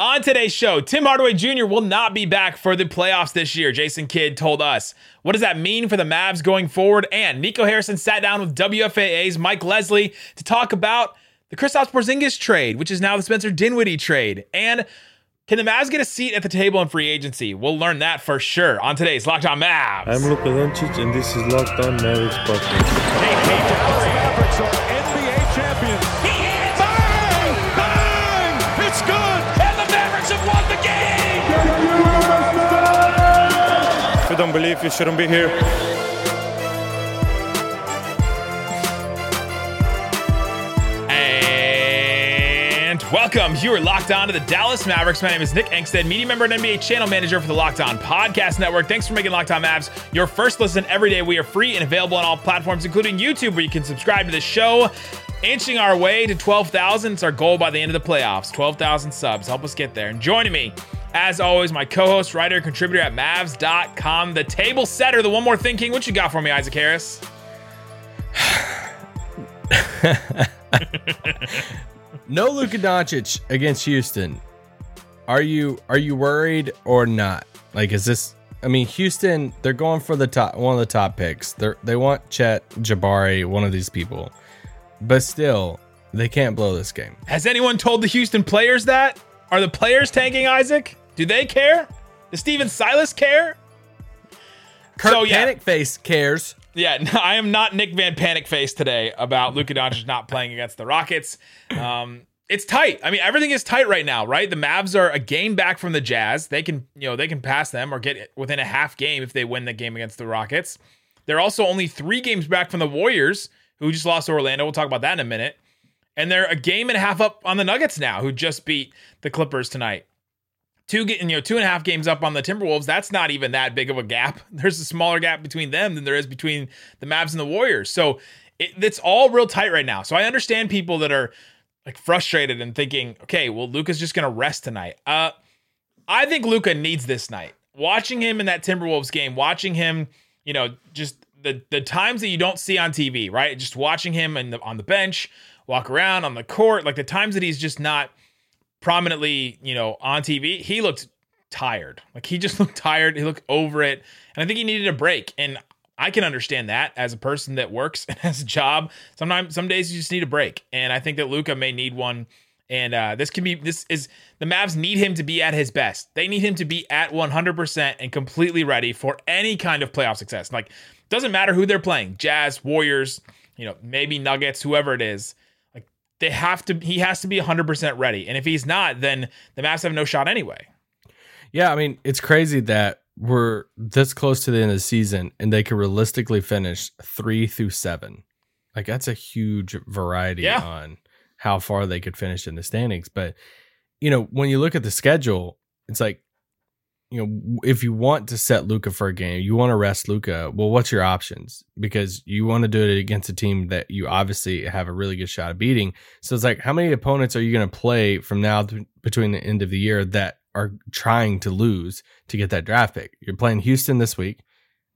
On today's show, Tim Hardaway Jr. will not be back for the playoffs this year. Jason Kidd told us. What does that mean for the Mavs going forward? And Nico Harrison sat down with WFAA's Mike Leslie to talk about the Kristaps Porzingis trade, which is now the Spencer Dinwiddie trade. And can the Mavs get a seat at the table in free agency? We'll learn that for sure on today's Locked On Mavs. I'm Luka Doncic, and this is Locked On Mavericks podcast. Hey, hey, don't believe, you shouldn't be here. And welcome. You are locked on to the Dallas Mavericks. My name is Nick Angstadt, media member and NBA channel manager for the Locked On Podcast Network. Thanks for making Locked On Mavs your first listen every day. We are free and available on all platforms, including YouTube, where you can subscribe to the show. Inching our way to 12,000. It's our goal by the end of the playoffs. 12,000 subs. Help us get there. And joining me, as always, my co-host, writer, contributor at Mavs.com, the table setter, the one more thinking. What you got for me, Isaac Harris? No Luka Doncic against Houston. Are you are you worried or not? Like, is this? I mean, Houston. They're going for the top one of the top picks. They they want Chet Jabari, one of these people, but still, they can't blow this game. Has anyone told the Houston players that? Are the players tanking Isaac? Do they care? Does Stephen Silas care? Kurt So, yeah. Panic Face cares. Yeah, no, I am not Nick Van Panic Face today about Luka Doncic not playing against the Rockets. Um, it's tight. I mean, everything is tight right now, right? The Mavs are a game back from the Jazz. They can, you know, they can pass them or get within a half game if they win the game against the Rockets. They're also only three games back from the Warriors, who just lost to Orlando. We'll talk about that in a minute. And they're a game and a half up on the Nuggets now, who just beat the Clippers tonight two you know two and a half games up on the Timberwolves. That's not even that big of a gap. There's a smaller gap between them than there is between the Mavs and the Warriors. So it, it's all real tight right now. So I understand people that are like frustrated and thinking, okay, well Luka's just gonna rest tonight. Uh, I think Luka needs this night. Watching him in that Timberwolves game, watching him, you know, just the the times that you don't see on TV, right? Just watching him and on the bench, walk around on the court, like the times that he's just not prominently, you know, on TV, he looked tired. Like he just looked tired. He looked over it. And I think he needed a break. And I can understand that as a person that works and has a job. Sometimes some days you just need a break. And I think that Luka may need one. And uh, this can be this is the Mavs need him to be at his best. They need him to be at 100% and completely ready for any kind of playoff success. Like doesn't matter who they're playing, Jazz, Warriors, you know, maybe Nuggets, whoever it is they have to he has to be 100% ready and if he's not then the Mavs have no shot anyway Yeah, I mean, it's crazy that we're this close to the end of the season and they could realistically finish three through seven. Like that's a huge variety Yeah. on how far they could finish in the standings. But you know, when you look at the schedule, it's like, you know, if you want to set Luka for a game, you want to rest Luka. Well, what's your options? Because you want to do it against a team that you obviously have a really good shot of beating. So it's like, how many opponents are you going to play from now to, between the end of the year that are trying to lose to get that draft pick? You're playing Houston this week,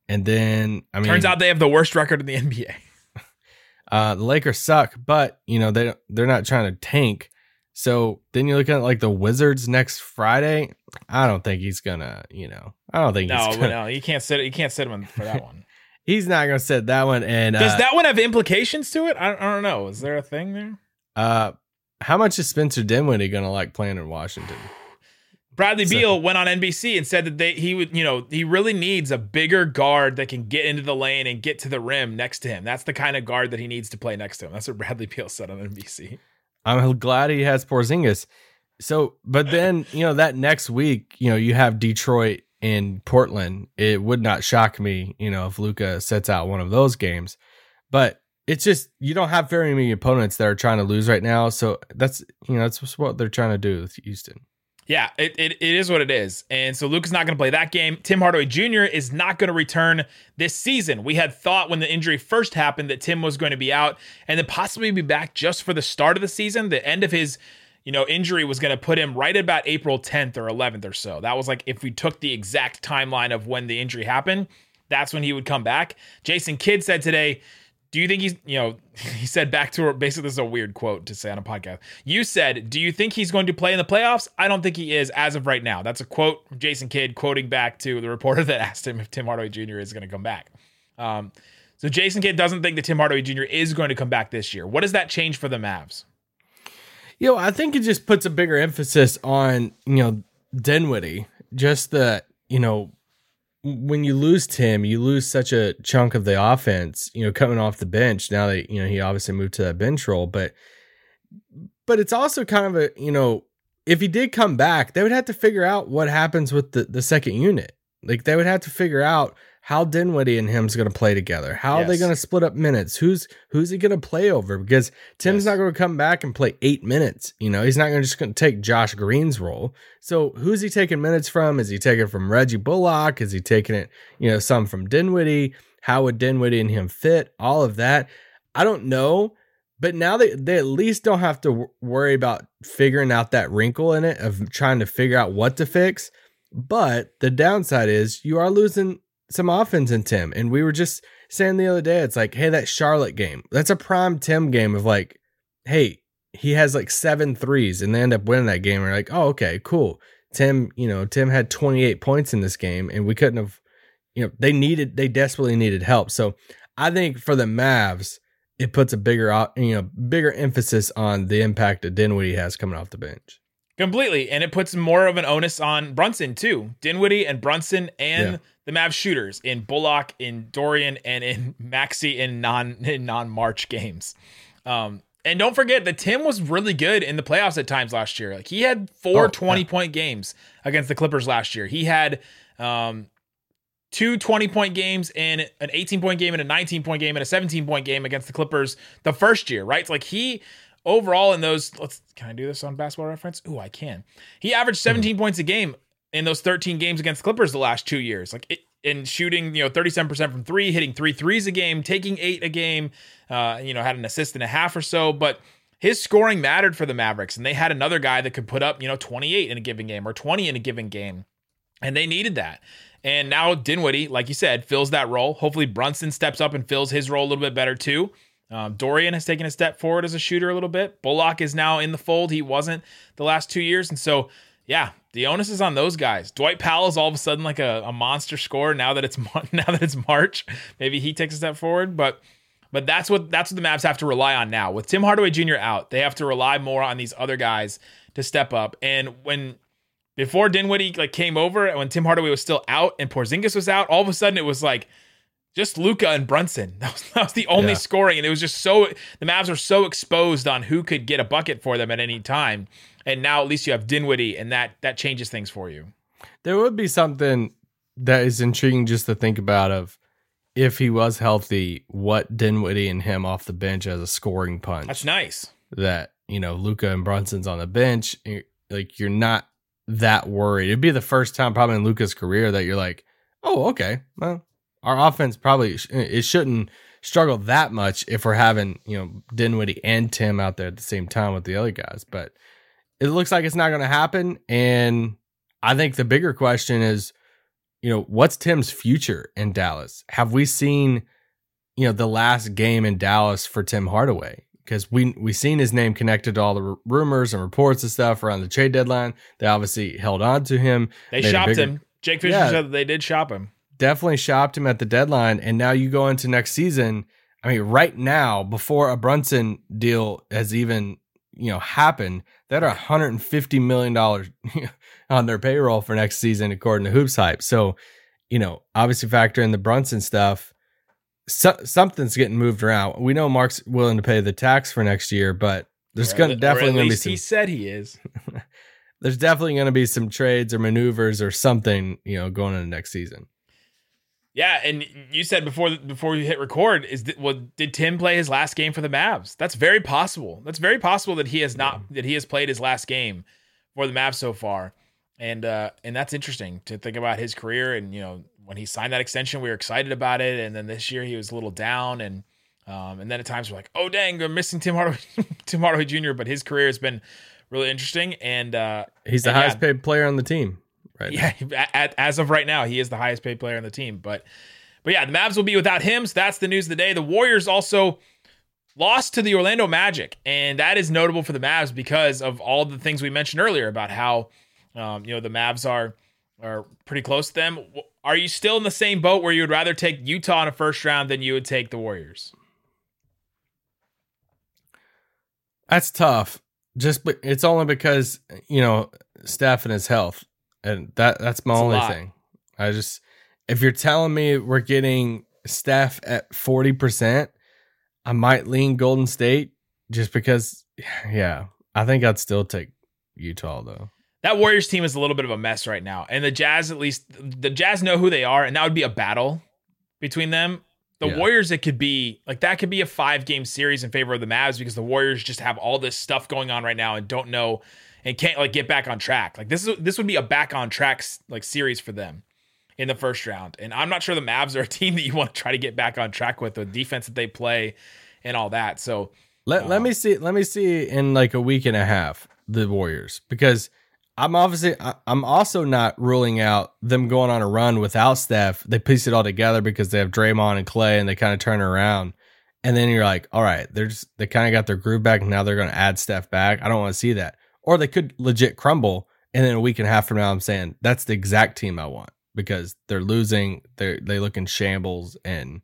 and then I mean, turns out they have the worst record in the NBA uh, the Lakers suck, but you know they they're not trying to tank. So then you look at like the Wizards next Friday. I don't think he's gonna, you know, I don't think no he's gonna, no you can't sit you can't sit him for that one he's not gonna sit that one. And does uh, that one have implications to it I don't, I don't know is there a thing there uh, how much is Spencer Dinwiddie gonna like playing in Washington? Bradley So- Beal went on NBC and said that they he would you know he really needs a bigger guard that can get into the lane and get to the rim next to him. That's the kind of guard that he needs to play next to him. That's what Bradley Beal said on NBC. I'm glad he has Porzingis. So, but then you know that next week, you know, you have Detroit in Portland. It would not shock me, you know, if Luka sets out one of those games. But it's just you don't have very many opponents that are trying to lose right now. So that's you know that's what they're trying to do with Houston. Yeah, it, it, it is what it is. And so Luke is not going to play that game. Tim Hardaway Jr. is not going to return this season. We had thought when the injury first happened that Tim was going to be out and then possibly be back just for the start of the season. The end of his, you know, injury was going to put him right about April 10th or 11th or so. That was like if we took the exact timeline of when the injury happened, that's when he would come back. Jason Kidd said today, do you think he's, you know, he said back to her, basically, this is a weird quote to say on a podcast. You said, Do you think he's going to play in the playoffs? I don't think he is as of right now. That's a quote from Jason Kidd quoting back to the reporter that asked him if Tim Hardaway Jr. is going to come back. Um, so Jason Kidd doesn't think that Tim Hardaway Jr. is going to come back this year. What does that change for the Mavs? You know, I think it just puts a bigger emphasis on, you know, Dinwiddie. Just the, you know, when you lose Tim, you lose such a chunk of the offense, you know, coming off the bench. Now that, you know, he obviously moved to that bench role, but but it's also kind of a, you know, if he did come back, they would have to figure out what happens with the, the second unit. Like they would have to figure out how Dinwiddie and him's going to play together. How yes. are they going to split up minutes? Who's who's he going to play over? Because Tim's yes. not going to come back and play eight minutes. You know, he's not going to just going to take Josh Green's role. So who's he taking minutes from? Is he taking from Reggie Bullock? Is he taking it? You know, some from Dinwiddie. How would Dinwiddie and him fit? All of that, I don't know. But now they, they at least don't have to worry about figuring out that wrinkle in it of trying to figure out what to fix. But the downside is you are losing some offense in Tim. And we were just saying the other day, it's like, hey, that Charlotte game, that's a prime Tim game of like, hey, he has like seven threes and they end up winning that game. We're like, oh, okay, cool. Tim, you know, Tim had 28 points in this game and we couldn't have, you know, they needed, they desperately needed help. So I think for the Mavs, it puts a bigger, you know, bigger emphasis on the impact that Dinwiddie has coming off the bench. Completely. And it puts more of an onus on Brunson too. Dinwiddie and Brunson and yeah. the Mavs shooters in Bullock, in Dorian, and in Maxi in non in non March games. Um, and don't forget that Tim was really good in the playoffs at times last year. Like he had four oh, 20 yeah. point games against the Clippers last year. He had um, two 20 point games and an 18 point game and a 19 point game and a 17 point game against the Clippers the first year, right? It's like he overall in those let's can I do this on basketball reference? Ooh, I can. He averaged hmm. 17 mm-hmm. points a game in those 13 games against Clippers the last two years. Like it, in shooting, you know, 37% from three, hitting three threes a game, taking eight a game, uh, you know, had an assist and a half or so. But his scoring mattered for the Mavericks, and they had another guy that could put up, you know, 28 in a given game or 20 in a given game. And they needed that. And now Dinwiddie, like you said, fills that role. Hopefully Brunson steps up and fills his role a little bit better too. Um, Dorian has taken a step forward as a shooter a little bit. Bullock is now in the fold. He wasn't the last two years. And so, yeah, the onus is on those guys. Dwight Powell is all of a sudden like a, a monster scorer now that it's now that it's March. Maybe he takes a step forward, but but that's what that's what the Mavs have to rely on now. With Tim Hardaway Jr. out, they have to rely more on these other guys to step up. And when before Dinwiddie like came over, and when Tim Hardaway was still out and Porzingis was out, all of a sudden it was like just Luka and Brunson. That was, that was the only yeah. scoring, and it was just so the Mavs are so exposed on who could get a bucket for them at any time. And now at least you have Dinwiddie, and that that changes things for you. There would be something that is intriguing just to think about of if he was healthy, what Dinwiddie and him off the bench as a scoring punch. That's nice. That you know Luka and Brunson's on the bench, eh, like you're not that worried. It'd be the first time probably in Luka's career that you're like, oh okay, well our offense probably it shouldn't struggle that much if we're having you know Dinwiddie and Tim out there at the same time with the other guys. But it looks like it's not going to happen, and I think the bigger question is, you know, what's Tim's future in Dallas? Have we seen, you know, the last game in Dallas for Tim Hardaway? Because we we seen his name connected to all the r- rumors and reports and stuff around the trade deadline. They obviously held on to him. They shopped bigger, him. Jake Fisher yeah, said they did shop him definitely shopped him at the deadline. And now you go into next season. I mean, right now, before a Brunson deal has even you know happened, that are 150 million dollars on their payroll for next season, according to Hoops Hype. So, you know, obviously factor in the Brunson stuff. So, something's getting moved around. We know Mark's willing to pay the tax for next year, but there's going to definitely going to be some. He said he is. there's definitely going to be some trades or maneuvers or something, you know, going into next season. Yeah, and you said before before we hit record is that, well, did Tim play his last game for the Mavs? That's very possible. That's very possible that he has not that he has played his last game for the Mavs so far, and uh, and that's interesting to think about his career. And you know, when he signed that extension, we were excited about it, and then this year he was a little down, and um, and then at times we're like, oh dang, we're missing Tim Hardaway, Tim Hardaway Jr. But his career has been really interesting, and uh, he's the and highest yeah, paid player on the team right yeah at, as of right now he is the highest paid player on the team but But yeah, the Mavs will be without him. So that's the news of the day. The Warriors also lost to the Orlando Magic, and that is notable for the Mavs because of all the things we mentioned earlier about how um, you know the Mavs are are pretty close to them. Are you still in the same boat where you would rather take Utah in a first round than you would take the Warriors? That's tough. Just but it's only because you know Steph and his health, and that that's my It's only thing. I just if you're telling me we're getting Steph at forty percent, I might lean Golden State just because. Yeah, I think I'd still take Utah though. That Warriors team is a little bit of a mess right now. And the Jazz, at least, the Jazz know who they are, and that would be a battle between them. The Yeah. Warriors, it could be like that could be a five game series in favor of the Mavs because the Warriors just have all this stuff going on right now and don't know and can't like get back on track. Like this is this would be a back on track like series for them in the first round. And I'm not sure the Mavs are a team that you want to try to get back on track with the defense that they play and all that. So Let let me um, see. Let me see in like a week and a half the Warriors because I'm obviously I, I'm also not ruling out them going on a run without Steph. They piece it all together because they have Draymond and Clay and they kind of turn around. And then you're like, all right, they're just they kind of got their groove back and now they're going to add Steph back. I don't want to see that. Or they could legit crumble and then a week and a half from now I'm saying that's the exact team I want because they're losing. They they look in shambles and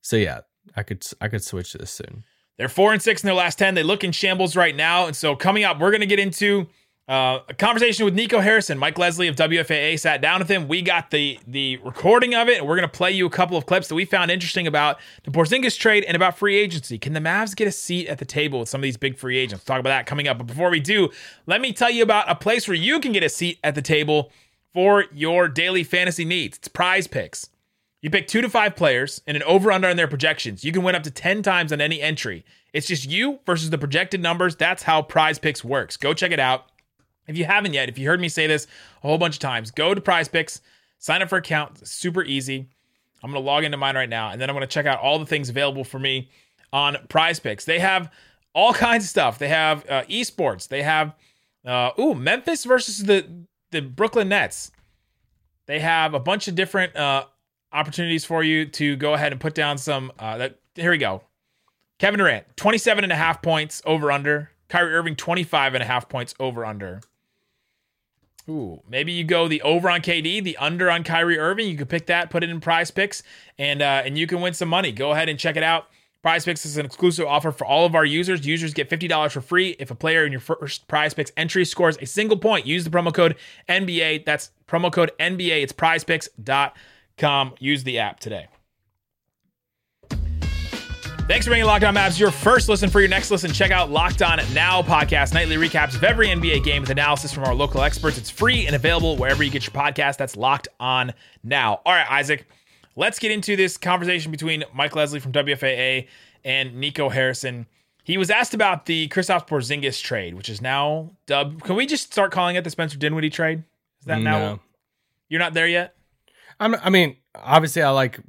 so yeah, I could I could switch this soon. They're four and six in their last 10. They look in shambles right now. And so, coming up, we're to get into uh, a conversation with Nico Harrison. Mike Leslie of WFAA sat down with him. We got the the recording of it, and we're going to play you a couple of clips that we found interesting about the Porzingis trade and about free agency. Can the Mavs get a seat at the table with some of these big free agents? Talk about that coming up. But before we do, let me tell you about a place where you can get a seat at the table for your daily fantasy needs. It's Prize Picks. You pick two to five players and an over under on their projections. You can win up to 10 times on any entry. It's just you versus the projected numbers. That's how prize picks works. Go check it out. If you haven't yet, if you heard me say this a whole bunch of times, go to prize picks, sign up for account. Super easy. I'm going to log into mine right now and then I'm going to check out all the things available for me on prize picks. They have all kinds of stuff. They have uh, esports. They have, uh, ooh, Memphis versus the, the Brooklyn Nets. They have a bunch of different uh, opportunities for you to go ahead and put down some. Uh, that, here we go. Kevin Durant, 27 and a half points over under. Kyrie Irving, 25 and a half points over under. Ooh, maybe you go the over on KD, the under on Kyrie Irving. You could pick that, put it in prize picks, and uh, and you can win some money. Go ahead and check it out. Prize Picks is an exclusive offer for all of our users. Users get $50 for free if a player in your first Prize Picks entry scores a single point. Use the promo code NBA. That's promo code NBA. It's prizepicks.com. Use the app today. Thanks for making Locked On Mavs your first listen. For your next listen, check out Locked On Now podcast, nightly recaps of every NBA game with analysis from our local experts. It's free and available wherever you get your podcast. That's Locked On Now. All right, Isaac, let's get into this conversation between Mike Leslie from WFAA and Nico Harrison. He was asked about the Kristaps Porzingis trade, which is now dubbed. Can we just start calling it the Spencer Dinwiddie trade? Is that now? You're not there yet. I'm, I mean, obviously, I like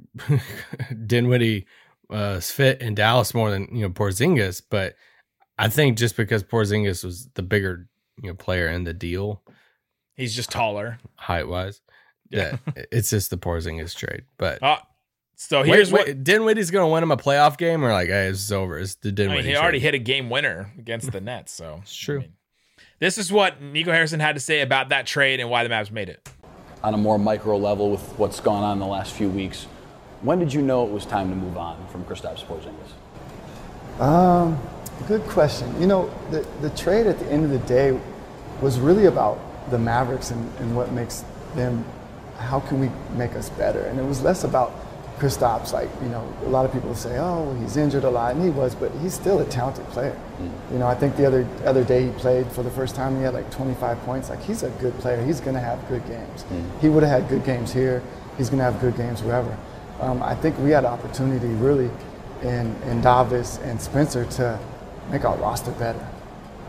Dinwiddie uh, fit in Dallas more than you know Porzingis, but I think just because Porzingis was the bigger you know player in the deal He's just taller. height wise, Yeah. yeah, it's just the Porzingis trade. But Uh, so wait, here's what wait, Dinwiddie's going to win him a playoff game, or like, hey, this is over. It's the I mean, he already hit a game winner against the Nets, so It's true. I mean, this is what Nico Harrison had to say about that trade and why the Mavs made it. on a more micro level with what's gone on in the last few weeks. When did you know it was time to move on from Kristaps Porzingis? Um, good question. You know, the, the trade at the end of the day was really about the Mavericks and, and what makes them, how can we make us better? And it was less about Kristaps. Like, you know, a lot of people say, oh, he's injured a lot, and he was, but he's still a talented player. You know, I think the other other day he played for the first time, and he had like 25 points. Like, he's a good player. He's going to have good games. He would have had good games here. He's going to have good games wherever. Um, I think we had an opportunity really in, in Davis and Spencer to make our roster better.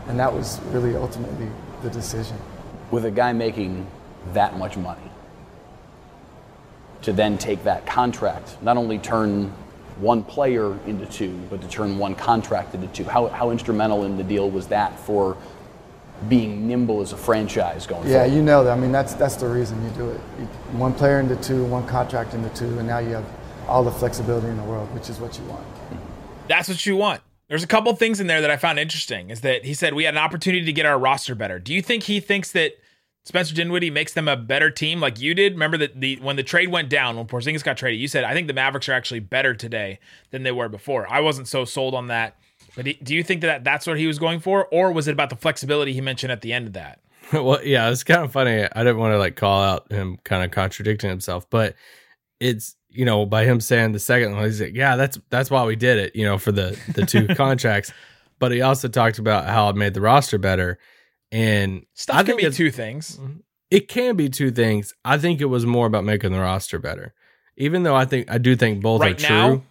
And that was really ultimately the decision. With a guy making that much money, to then take that contract, not only turn one player into two, but to turn one contract into two, how, how instrumental in the deal was that for being nimble as a franchise going Yeah, forward? you know that. I mean, that's that's the reason you do it. You, one player into two, one contract into two, and now you have all the flexibility in the world, which is what you want. Mm-hmm. That's what you want. There's a couple things in there that I found interesting. Is that he said we had an opportunity to get our roster better. Do you think he thinks that Spencer Dinwiddie makes them a better team like you did? Remember that the when the trade went down when Porzingis got traded, you said I think the Mavericks are actually better today than they were before. I wasn't so sold on that. But he, do you think that that's what he was going for, or was it about the flexibility he mentioned at the end of that? well, yeah, it's kind of funny. I didn't want to like call out him kind of contradicting himself, but it's you know by him saying the second one, he's like, yeah, that's that's why we did it, you know, for the the two contracts. But he also talked about how it made the roster better, and Stuff I can be it's- two things. Mm-hmm. it can be two things. I think it was more about making the roster better, even though I think I do think both Right are now? true.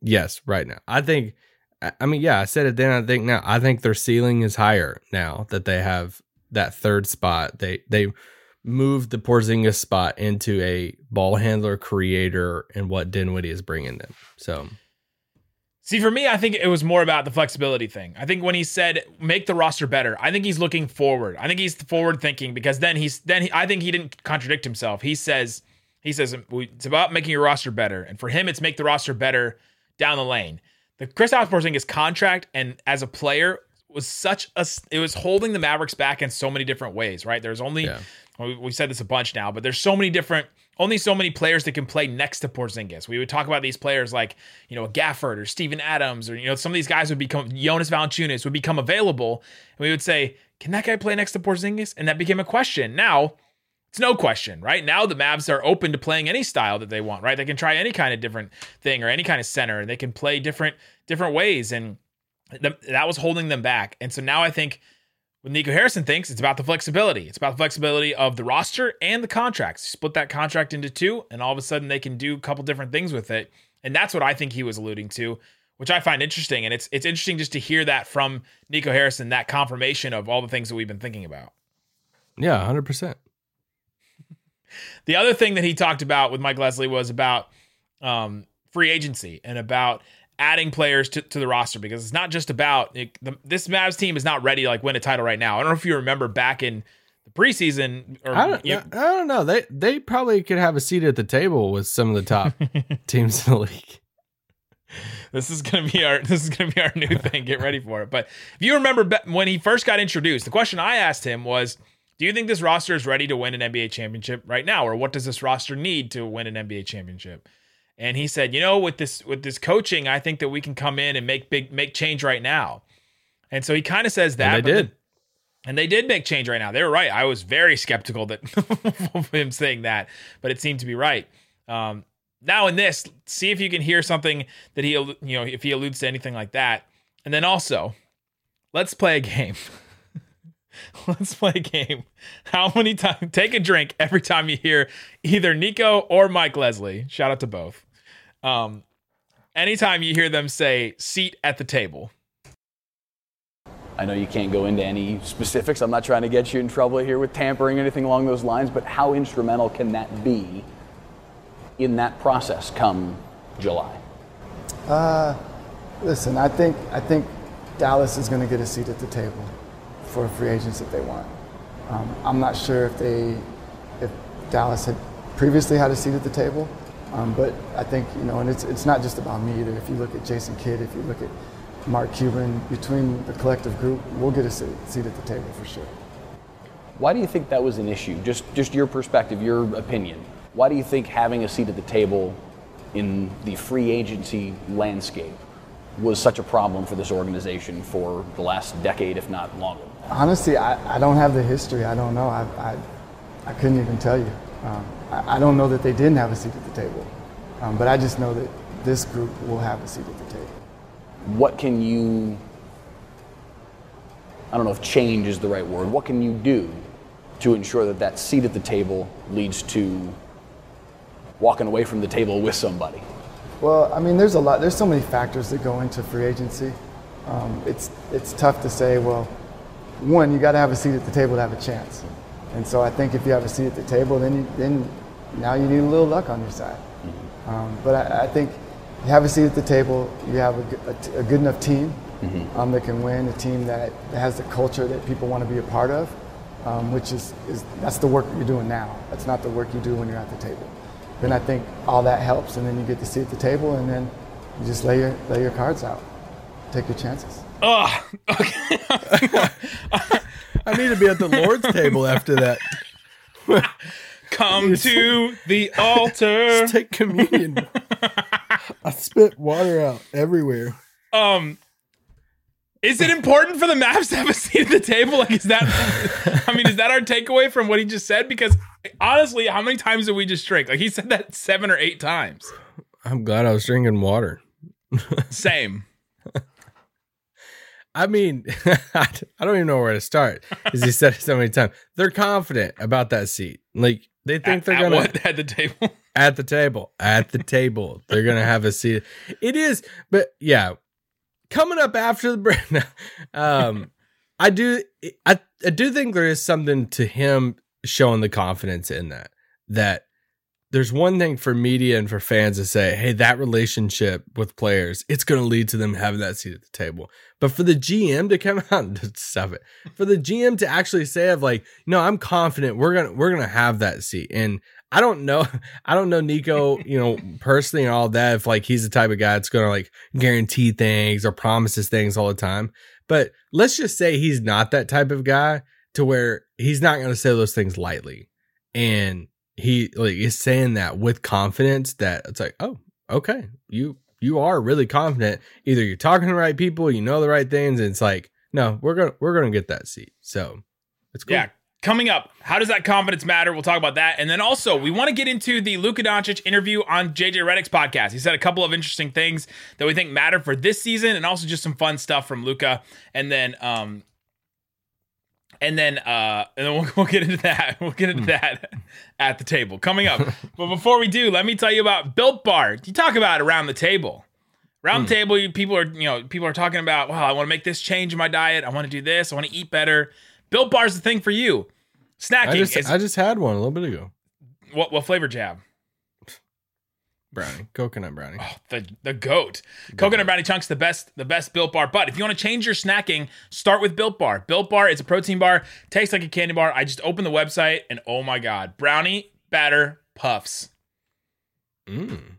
Yes, right now. I think. I mean, yeah, I said it then. I think now. I think their ceiling is higher now that they have that third spot. They they moved the Porzingis spot into a ball handler creator and what Dinwiddie is bringing them. So See, for me, I think it was more about the flexibility thing. I think when he said make the roster better, I think he's looking forward. I think he's forward thinking because then he's then he, I think he didn't contradict himself. He says he says it's about making your roster better, and for him, it's make the roster better down the lane. The Chris Porzingis contract and as a player was such a it was holding the Mavericks back in so many different ways. Right? There's only Yeah. we- we've said this a bunch now, but there's so many different, only so many players that can play next to Porzingis. We would talk about these players like, you know, Gafford or Steven Adams, or, you know, some of these guys would become, Jonas Valanciunas would become available. And we would say, can that guy play next to Porzingis? And that became a question. Now, it's no question, right? Now the Mavs are open to playing any style that they want, right? They can try any kind of different thing or any kind of center, and they can play different different ways, and th- that was holding them back. And so now I think what Nico Harrison thinks it's about the flexibility. It's about the flexibility of the roster and the contracts. Split that contract into two, and all of a sudden they can do a couple different things with it. And that's what I think he was alluding to, which I find interesting. And it's it's interesting just to hear that from Nico Harrison, that confirmation of all the things that we've been thinking about. yeah, hundred percent. The other thing that he talked about with Mike Leslie was about um, free agency and about adding players to, to the roster because it's not just about it, the, this Mavs team is not ready to like win a title right now. I don't know if you remember back in the preseason or I don't, you- I don't know. They they probably could have a seat at the table with some of the top teams in the league. this is gonna be our this is gonna be our new thing. Get ready for it. But if you remember when he first got introduced, the question I asked him was, "Do you think this roster is ready to win an NBA championship right now, or what does this roster need to win an NBA championship?" And he said, "You know, with this with this coaching, I think that we can come in and make big make change right now." And so he kind of says that. And they did. then- and they did make change right now. They were right. I was very skeptical that of him saying that, but it seemed to be right. Um, now in this, see if you can hear something that he, you know, if he alludes to anything like that. And then also, let's play a game. let's play a game. How many times? Take a drink every time you hear either Nico or Mike Leslie. Shout out to both. Um, anytime you hear them say "seat at the table." I know you can't go into any specifics. I'm not trying to get you in trouble here with tampering or anything along those lines, but how instrumental can that be in that process come July? Uh, Listen, I think I think Dallas is going to get a seat at the table for free agents if they want. Um, I'm not sure if they if Dallas had previously had a seat at the table, um, but I think you know, and it's it's not just about me either. If you look at Jason Kidd, if you look at Mark Cuban, between the collective group, we'll get a seat, seat at the table for sure. Why do you think that was an issue? Just just your perspective, your opinion. Why do you think having a seat at the table in the free agency landscape was such a problem for this organization for the last decade, if not longer? Honestly, I, I don't have the history. I don't know. I, I, I couldn't even tell you. Um, I, I don't know that they didn't have a seat at the table, um, but I just know that this group will have a seat at the table. What can you I don't know if change is the right word. What can you do to ensure that that seat at the table leads to walking away from the table with somebody? Well, I mean, there's a lot. There's so many factors that go into free agency. Um, it's it's tough to say. Well, one, you got to have a seat at the table to have a chance. And so I think if you have a seat at the table, then you, then now you need a little luck on your side. Um, but I, I think you have a seat at the table. You have a good enough team um, that can win. A team that, has the culture that people want to be a part of, um, which is, is that's the work you're doing now. That's not the work you do when you're at the table. then I think all that helps, and then you get to sit at the table, and then you just lay your lay your cards out, take your chances. Ugh. I need to be at the Lord's table after that. Come to the altar. Just take communion. I spit water out everywhere. Um, is it important for the Mavs to have a seat at the table? Like, is that? I mean, is that our takeaway from what he just said? Because honestly, how many times did we just drink? Like he said that seven or eight times. I'm glad I was drinking water. Same. I mean, I don't even know where to start. As he said it so many times, they're confident about that seat. Like they think At, they're gonna what at the table. at the table. At the table, they're gonna have a seat. It is, but yeah, coming up after the break. um, I do, I, I do think there is something to him showing the confidence in that. That there's one thing for media and for fans to say, hey, that relationship with players, it's going to lead to them having that seat at the table. But for the GM to come out and stop it, for the GM to actually say, of like, no, I'm confident we're gonna we're gonna have that seat. And I don't know, I don't know Nico, you know, personally and all that. If like he's the type of guy that's gonna like guarantee things or promises things all the time. But let's just say he's not that type of guy to where he's not gonna say those things lightly. And he like is saying that with confidence that it's like, oh, okay, you you are really confident. Either you're talking to the right people, you know the right things, and it's like, no, we're gonna we're gonna get that seat. So it's cool. Yeah. Coming up, how does that confidence matter? We'll talk about that. And then also, we want to get into the Luka Doncic interview on JJ Redick's podcast. He said a couple of interesting things that we think matter for this season and also just some fun stuff from Luka. And then um and then uh and then we'll, we'll get into that. We'll get into that at the table coming up. but before we do, let me tell you about Built Bar. You talk about around the table. Around the table, you- people are, you know, people are talking about, wow, I want to make this change in my diet. I want to do this. I want to eat better. Built Bar is the thing for you. Snacking I just is I just had one a little bit ago. what what flavor jab? Brownie, coconut brownie. The the goat. Coconut brownie chunks the best the best built bar. But if you want to change your snacking, start with Built Bar. Built Bar is a protein bar, tastes like a candy bar. I just opened the website and oh my god, brownie batter puffs. Mm.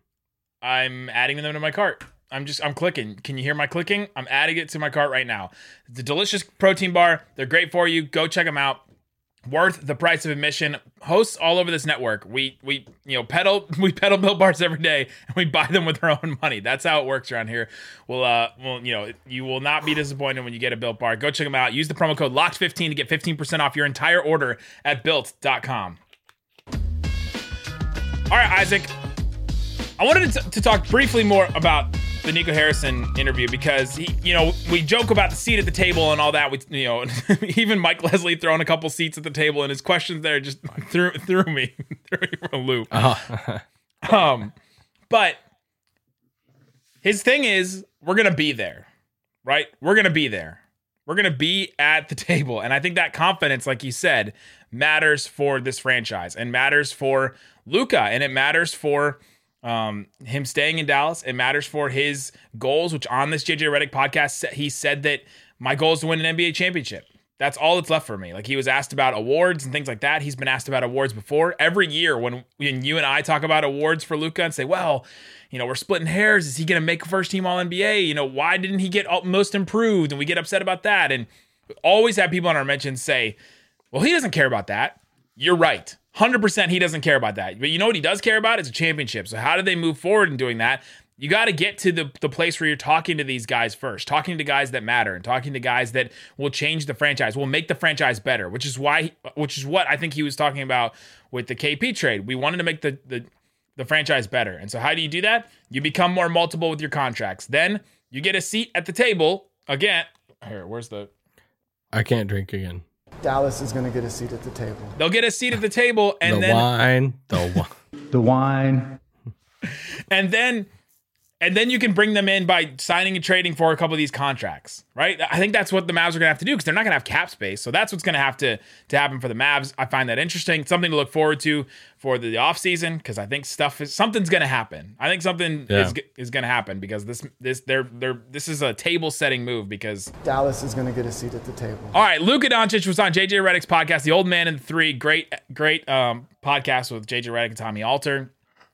I'm adding them to my cart. I'm just I'm clicking. Can you hear my clicking? I'm adding it to my cart right now. It's a delicious protein bar. They're great for you. Go check them out. Worth the price of admission. Hosts all over this network. We we you know pedal we pedal built bars every day and we buy them with our own money. That's how it works around here. Well uh well you know you will not be disappointed when you get a built bar. Go check them out. Use the promo code LOCKED15 to get 15% off your entire order at built.com. All right, Isaac. I wanted to, to talk briefly more about the Nico Harrison interview because he, you know, we joke about the seat at the table and all that. We, you know, even Mike Leslie throwing a couple seats at the table and his questions there just threw threw me threw me for a loop. Uh-huh. Um, but his thing is, we're gonna be there, right? We're gonna be there. We're gonna be at the table, and I think that confidence, like you said, matters for this franchise and matters for Luka, and it matters for um, him staying in Dallas. It matters for his goals, which on this JJ Redick podcast, he said that my goal is to win an NBA championship. That's all that's left for me. Like he was asked about awards and things like that. He's been asked about awards before. Every year when when you and I talk about awards for Luka and say, well, you know, we're splitting hairs. Is he going to make first team All NBA? You know, why didn't he get most improved? And we get upset about that. And always have people on our mentions say, well, he doesn't care about that. You're right. 100% he doesn't care about that. But you know what he does care about? It's a championship. So how do they move forward in doing that? You got to get to the, the place where you're talking to these guys first, talking to guys that matter and talking to guys that will change the franchise, will make the franchise better, which is why, which is what I think he was talking about with the KP trade. We wanted to make the, the, the franchise better. And so how do you do that? You become more multiple with your contracts. Then you get a seat at the table again. Here, where's the, I can't drink again. Dallas is going to get a seat at the table. they'll get a seat at the table and the then wine, the wine. The wine. and then and then you can bring them in by signing and trading for a couple of these contracts, right? I think that's what the Mavs are going to have to do because they're not going to have cap space. So that's what's going to have to to happen for the Mavs. I find that interesting, something to look forward to for the offseason because I think stuff is something's going to happen. I think something Yeah. is is going to happen because this this they're they're this is a table setting move because Dallas is going to get a seat at the table. all right, Luka Doncic was on JJ Redick's podcast, The Old Man and the Three. Great, great um, podcast with JJ Redick and Tommy Alter.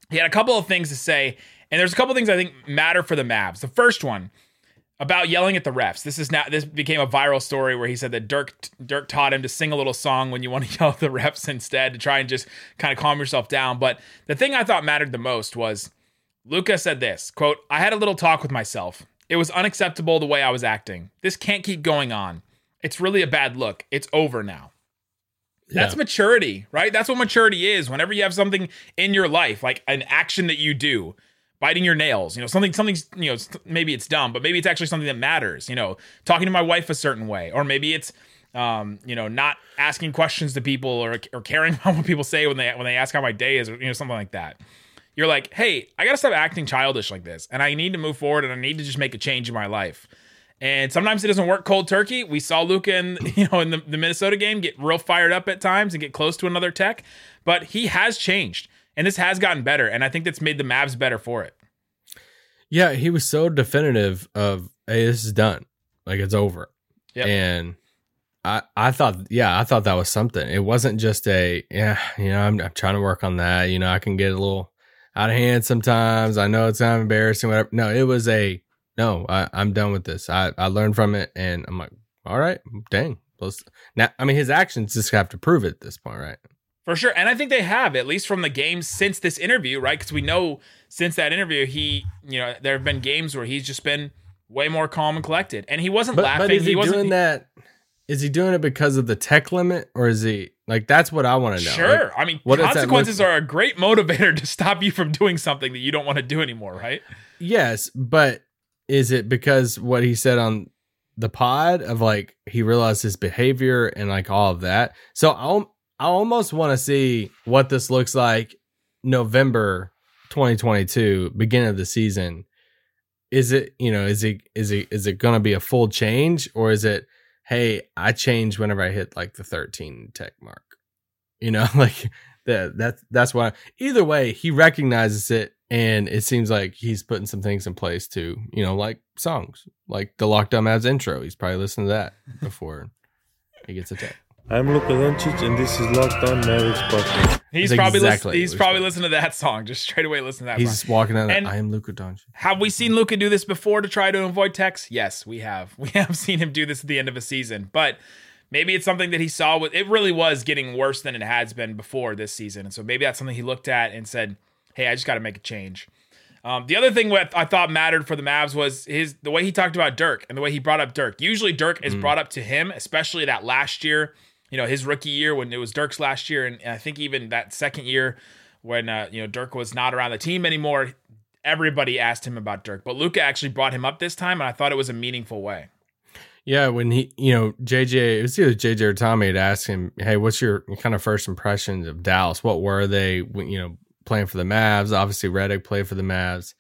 he had a couple of things to say, and there's a couple things I think matter for the Mavs. The first one about yelling at the refs. This is now this became a viral story where he said that Dirk Dirk taught him to sing a little song when you want to yell at the refs instead to try and just kind of calm yourself down. But the thing I thought mattered the most was Luka said this quote, I had a little talk with myself. It was unacceptable the way I was acting. This can't keep going on. It's really a bad look. It's over now. That's Yeah. maturity, right? That's what maturity is. Whenever you have something in your life, like an action that you do, biting your nails, you know, something, something's, you know, maybe it's dumb, but maybe it's actually something that matters, you know, talking to my wife a certain way, or maybe it's, um, you know, not asking questions to people or, or caring about what people say when they, when they ask how my day is, or, you know, something like that. You're like, hey, I gotta stop acting childish like this, and I need to move forward, and I need to just make a change in my life. And sometimes it doesn't work cold turkey. We saw Luka in you know in the, the Minnesota game get real fired up at times and get close to another tech, but he has changed, and this has gotten better, and I think that's made the Mavs better for it. Yeah, he was so definitive of, "Hey, this is done. Like it's over." Yep. And I, I thought, yeah, I thought that was something. It wasn't just a, yeah, you know, I'm, I'm trying to work on that. You know, I can get a little out of hand sometimes. I know it's not embarrassing, whatever. No, it was a, no, I, I'm done with this. I, I learned from it, and I'm like, all right, dang. Let's, now, I mean, his actions just have to prove it at this point, right? For sure. And I think they have, at least from the games since this interview, right? Because we know since that interview, he, you know, there have been games where he's just been way more calm and collected. And he wasn't But, laughing. but is he, wasn't doing that? Is he doing it because of the tech limit, or is he like that's what I want to know? Sure. Like, I mean, what does that consequences are a great motivator to stop you from doing something that you don't want to do anymore, right? Yes, but is it because what he said on the pod of like he realized his behavior and like all of that? So I'll I almost want to see what this looks like November 2022, beginning of the season. Is it, you know, is it is it is it going to be a full change or is it hey, I change whenever I hit like the 13 tech mark? You know, like that that's that's why either way he recognizes it and it seems like he's putting some things in place to you know like songs like the Locked On Mavs intro he's probably listened to that before he gets attacked I'm Luka Doncic and this is Locked On Mavericks podcast. He's That's probably exactly listen, he's probably listening to that song. Just straight away listen to that he's song. just walking out And- I am Luka Doncic Have we seen Luka do this before to try to avoid techs? Yes, we have. We have seen him do this at the end of a season, but maybe it's something that he saw with it really was getting worse than it has been before this season. And so maybe that's something he looked at and said, Hey, I just got to make a change. Um, the other thing what I thought mattered for the Mavs was his the way he talked about Dirk and the way he brought up Dirk. Usually Dirk is brought up to him, especially that last year, you know, his rookie year when it was Dirk's last year, and, I think even that second year when uh, you know Dirk was not around the team anymore. Everybody asked him about Dirk, but Luka actually brought him up this time, and I thought it was a meaningful way. yeah when he you know JJ it was either JJ or Tommy had asked him hey what's your kind of first impressions of Dallas what were they when, you know playing for the Mavs obviously Redick played for the Mavs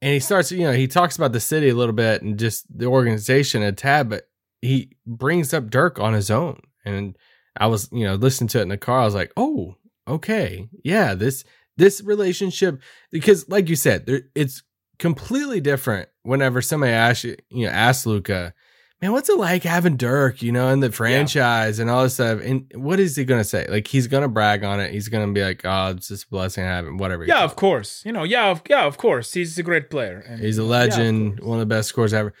and he starts you know he talks about the city a little bit and just the organization a tad but he brings up Dirk on his own and I was you know listening to it in the car I was like oh okay yeah this this relationship because like you said there, it's completely different whenever somebody asks you you know asks Luka man what's it like having Dirk you know in the franchise and all this stuff and what is he gonna say like he's gonna brag on it he's gonna be like oh it's just a blessing to have him whatever Yeah, of course. You know, yeah, of, yeah, of course. He's a great player. And, He's a Yeah, legend, course. one of the best scorers ever.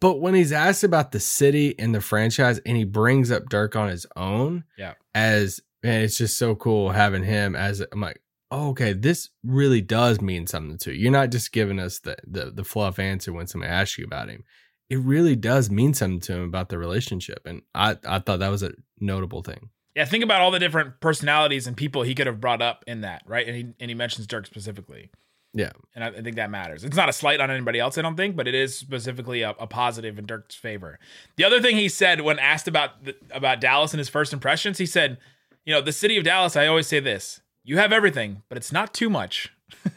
But when he's asked about the city and the franchise, and he brings up Dirk on his own, Yeah. as man, it's just so cool having him as. I'm like, oh, okay, this really does mean something to you. You're not just giving us the the, the fluff answer when somebody asks you about him. It really does mean something to him about the relationship, and I I thought that was a notable thing. Yeah, think about all the different personalities and people he could have brought up in that, right? And he and he mentions Dirk specifically. Yeah. And I, I think that matters. It's not a slight on anybody else, I don't think, but it is specifically a, a positive in Dirk's favor. The other thing he said when asked about the, about Dallas and his first impressions, he said, "You know, the city of Dallas. I always say this: you have everything, but it's not too much."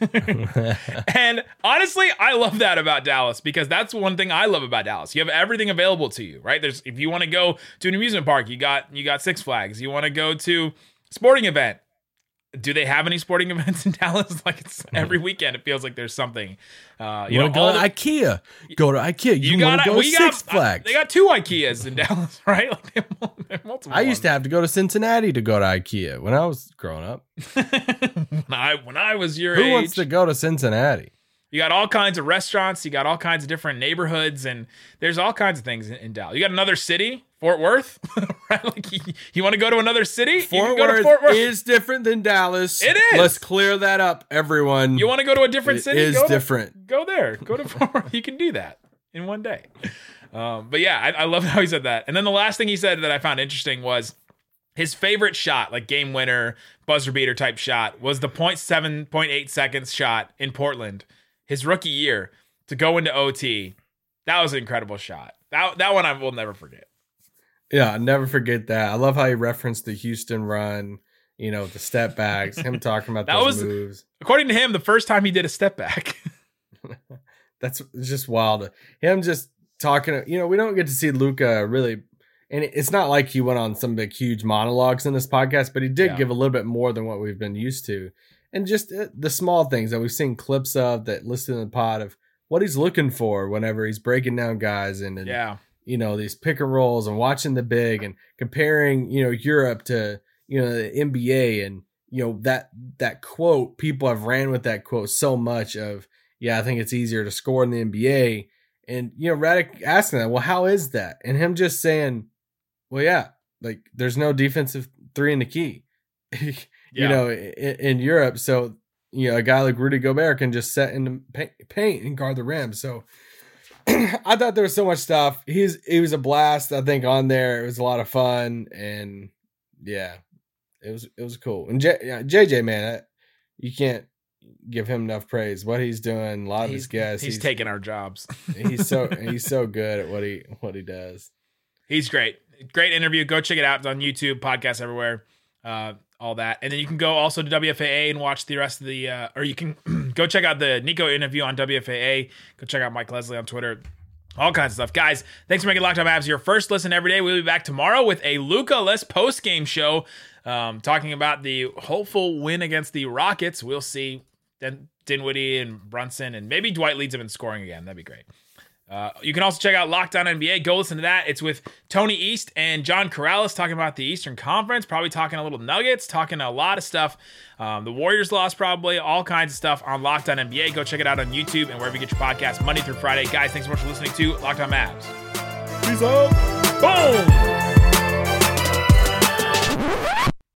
and honestly, I love that about Dallas because that's one thing I love about Dallas. You have everything available to you, right? There's if you want to go to an amusement park, you got you got Six Flags. You want to go to sporting event, do they have any sporting events in Dallas? Like it's every weekend, it feels like there's something. Uh, you You know, to go the- to IKEA? Go to IKEA. You, you got to go we to got Six Flags? They got two IKEAs in Dallas, right? Like they have multiple. I used to have to go to Cincinnati to go to IKEA when I was growing up. when I when I was your age. Who age. wants to go to Cincinnati? You got all kinds of restaurants. You got all kinds of different neighborhoods, and there's all kinds of things in, in Dallas. You got another city, Fort Worth, right? Like you, want to go to another city? you Fort go Worth, to Fort Worth. is different than Dallas. It is. Let's clear that up, everyone. you want to go to a different It city? is go to- different. go there. Go to Fort Worth. You can do that in one day. Um, but yeah, I, I love how he said that. And then the last thing he said that I found interesting was his favorite shot, like game winner, buzzer beater type shot, was the 0.7, 0.8 seconds shot in Portland, his rookie year, to go into OT. That was an incredible shot. That that one I will never forget. Yeah, I'll never forget that. I love how he referenced the Houston run, you know, the step backs, him talking about That those was- moves. According to him, the first time he did a step back. That's just wild. Him just talking, you know, we don't get to see Luka really, and it's not like he went on some big, huge monologues in this podcast, but he did Yeah. give a little bit more than what we've been used to. And just uh, the small things that we've seen clips of that listed in the pod of what he's looking for whenever he's breaking down guys and, and yeah. you know these pick and rolls and watching the big and comparing you know Europe to you know the NBA and you know that that quote people have ran with that quote so much of yeah I think it's easier to score in the NBA and you know Redick asking that well how is that? And him just saying well yeah like there's no defensive three in the key you know in, in Europe so you know a guy like Rudy Gobert can just set in the paint and guard the rim so I thought there was so much stuff. He's he was a blast. I think on there it was a lot of fun and yeah, it was it was cool. And J, yeah, JJ man, I, you can't give him enough praise. What he's doing, a lot of his He's, guests. he's taking our jobs. he's so he's so good at what he what he does. He's great. Great interview. Go check it out. It's on YouTube, podcasts everywhere, uh, all that. And then you can go also to WFAA and watch the rest of the, uh, or you can go check out the Nico interview on WFAA. Go check out Mike Leslie on Twitter. All kinds of stuff. Guys, thanks for making Locked On Mavs your first listen every day. We'll be back tomorrow with a Luka Less post game show um, talking about the hopeful win against the Rockets. We'll see. Then Dinwiddie and Brunson, and maybe Dwight leads him in scoring again. That'd be great. Uh, you can also check out Locked On NBA. Go listen to that. It's with Tony East and John Corrales talking about the Eastern Conference, probably talking a little Nuggets, talking a lot of stuff. Um, the Warriors lost, probably all kinds of stuff on Locked On NBA. Go check it out on YouTube and wherever you get your podcast Monday through Friday. Guys, thanks so much for listening to Locked On Mavs. Peace out. Boom!